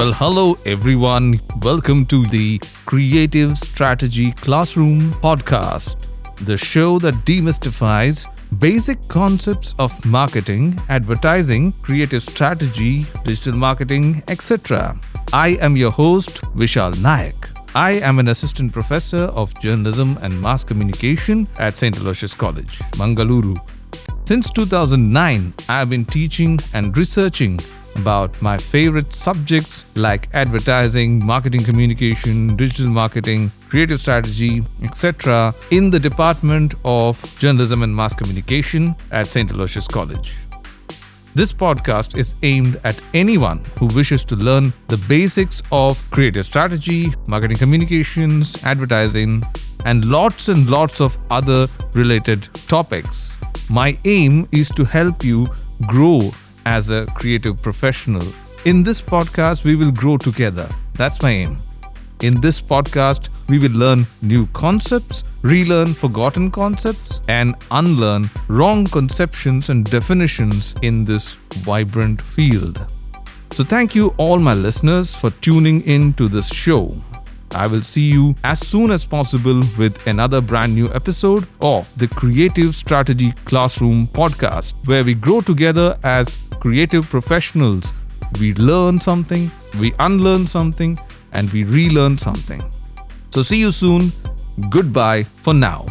Well, hello everyone. Welcome to the Creative Strategy Classroom podcast, the show that demystifies basic concepts of marketing, advertising, creative strategy, digital marketing, etc. I am your host, Vishal Nayak. I am an assistant professor of journalism and mass communication at St. Aloysius College, Mangaluru. Since 2009, I have been teaching and researching about my favorite subjects like advertising, marketing communication, digital marketing, creative strategy, etc., in the Department of Journalism and Mass Communication at St. Aloysius College. This podcast is aimed at anyone who wishes to learn the basics of creative strategy, marketing communications, advertising, and lots and lots of other related topics. My aim is to help you grow as a creative professional. In this podcast, we will grow together. That's my aim. In this podcast, we will learn new concepts, relearn forgotten concepts, and unlearn wrong conceptions and definitions in this vibrant field. So, thank you, all my listeners, for tuning in to this show. I will see you as soon as possible with another brand new episode of the Creative Strategy Classroom podcast, where we grow together as creative professionals. We learn something, we unlearn something, and we relearn something. So, see you soon. Goodbye for now.